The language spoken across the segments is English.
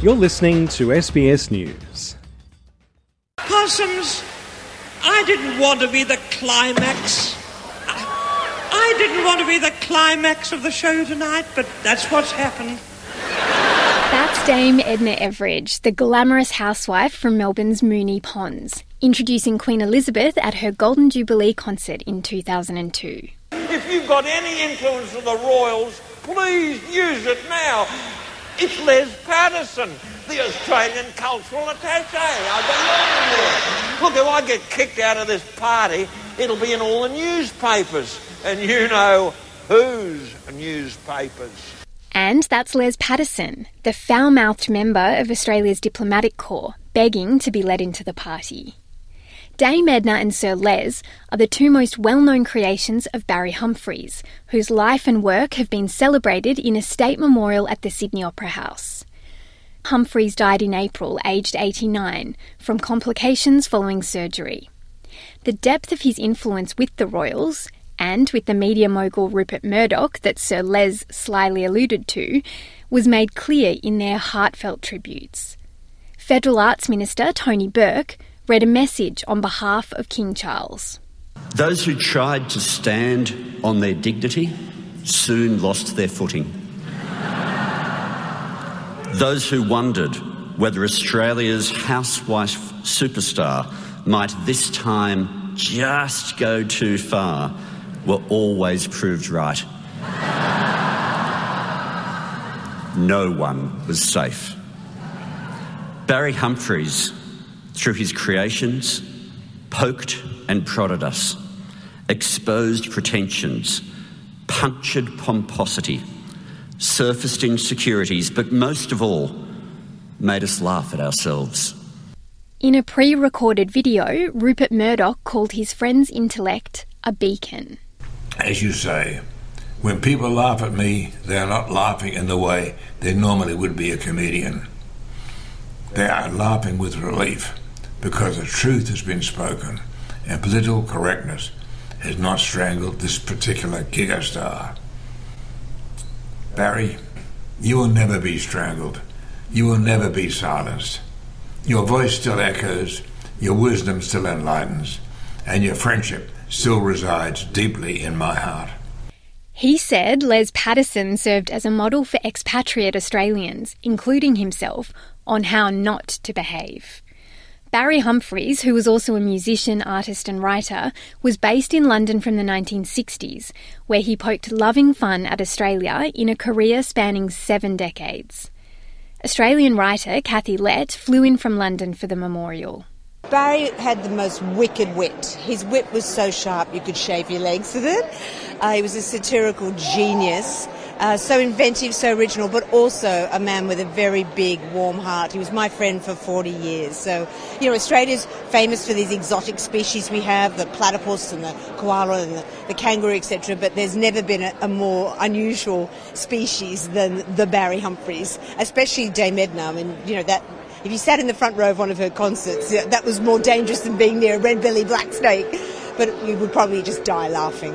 You're listening to SBS News. Possums, I didn't want to be the climax. I, I didn't want to be the climax of the show tonight, but that's what's happened. That's Dame Edna Everage, the glamorous housewife from Melbourne's Moonee Ponds, introducing Queen Elizabeth at her Golden Jubilee concert in 2002. If you've got any influence of the royals, please use it now. It's Les Patterson, the Australian cultural attaché. I belong there. Look, if I get kicked out of this party, it'll be in all the newspapers. And you know whose newspapers. And that's Les Patterson, the foul mouthed member of Australia's diplomatic corps, begging to be let into the party. Dame Edna and Sir Les are the two most well known creations of Barry Humphries, whose life and work have been celebrated in a state memorial at the Sydney Opera House. Humphries died in April, aged 89, from complications following surgery. The depth of his influence with the royals and with the media mogul Rupert Murdoch that Sir Les slyly alluded to, was made clear in their heartfelt tributes. Federal Arts Minister Tony Burke read a message on behalf of King Charles. Those who tried to stand on their dignity soon lost their footing. Those who wondered whether Australia's housewife superstar might this time just go too far were always proved right. No one was safe. Barry Humphries, through his creations, poked and prodded us, exposed pretensions, punctured pomposity, surfaced insecurities, but most of all, made us laugh at ourselves. In a pre recorded video, Rupert Murdoch called his friend's intellect a beacon. As you say, when people laugh at me, they are not laughing in the way they normally would be a comedian. They are laughing with relief because the truth has been spoken and political correctness has not strangled this particular gigastar. Barry, you will never be strangled. You will never be silenced. Your voice still echoes, your wisdom still enlightens, and your friendship still resides deeply in my heart. He said Les Patterson served as a model for expatriate Australians, including himself, on how not to behave. Barry Humphries, who was also a musician, artist, and writer, was based in London from the 1960s, where he poked loving fun at Australia in a career spanning seven decades. Australian writer Kathy Lette flew in from London for the memorial. Barry had the most wicked wit. His wit was so sharp you could shave your legs with it. Uh, he was a satirical genius. Uh, so inventive, so original, but also a man with a very big, warm heart. He was my friend for 40 years. So, you know, Australia's famous for these exotic species we have, the platypus and the koala and the, the kangaroo, etc. But there's never been a, a, more unusual species than the Barry Humphries, especially Dame Edna. I mean, you know, that if you sat in the front row of one of her concerts, that was more dangerous than being near a red-bellied black snake. But you would probably just die laughing.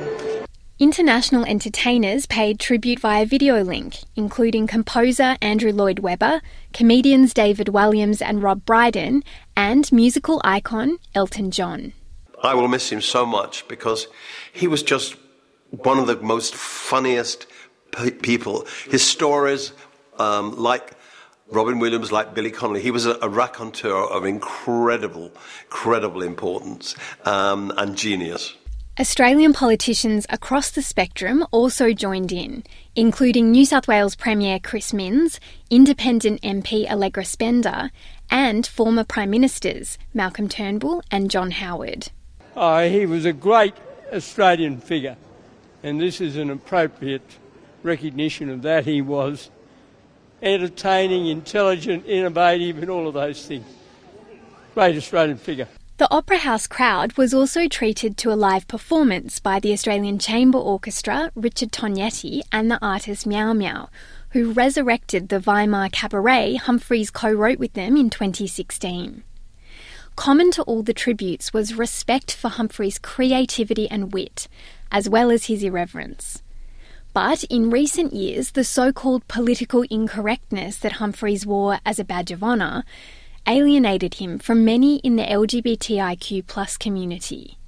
International entertainers paid tribute via video link, including composer Andrew Lloyd Webber, comedians David Walliams and Rob Brydon, and musical icon Elton John. I will miss him so much because he was just one of the most funniest pe- people. His stories, um, like Robin Williams, like Billy Connolly, he was a, a raconteur of incredible, incredible importance um, and genius. Australian politicians across the spectrum also joined in, including New South Wales Premier Chris Minns, Independent MP Allegra Spender, and former Prime Ministers Malcolm Turnbull and John Howard. Uh, he was a great Australian figure, and this is an appropriate recognition of that. He was entertaining, intelligent, innovative, and all of those things. Great Australian figure. The Opera House crowd was also treated to a live performance by the Australian Chamber Orchestra, Richard Tognetti, and the artist Meow Meow, who resurrected the Weimar cabaret Humphries co wrote with them in 2016. Common to all the tributes was respect for Humphries' creativity and wit, as well as his irreverence. But in recent years, the so called political incorrectness that Humphries wore as a badge of honour alienated him from many in the LGBTIQ community.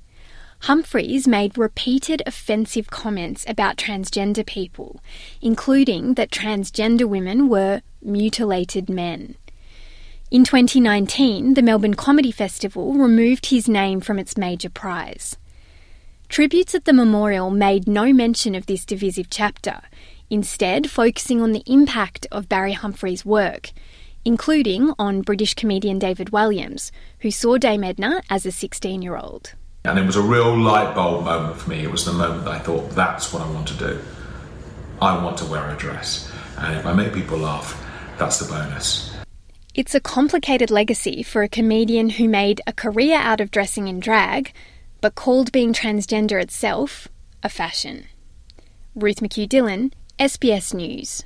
Humphries made repeated offensive comments about transgender people, including that transgender women were mutilated men. In 2019, the Melbourne Comedy Festival removed his name from its major prize. Tributes at the memorial made no mention of this divisive chapter, instead, focusing on the impact of Barry Humphries' work, including on British comedian David Walliams, who saw Dame Edna as a 16 year old. And it was a real light bulb moment for me. It was the moment that I thought, that's what I want to do. I want to wear a dress. And if I make people laugh, that's the bonus. It's a complicated legacy for a comedian who made a career out of dressing in drag, but called being transgender itself a fashion. Ruth McHugh Dillon, SBS News.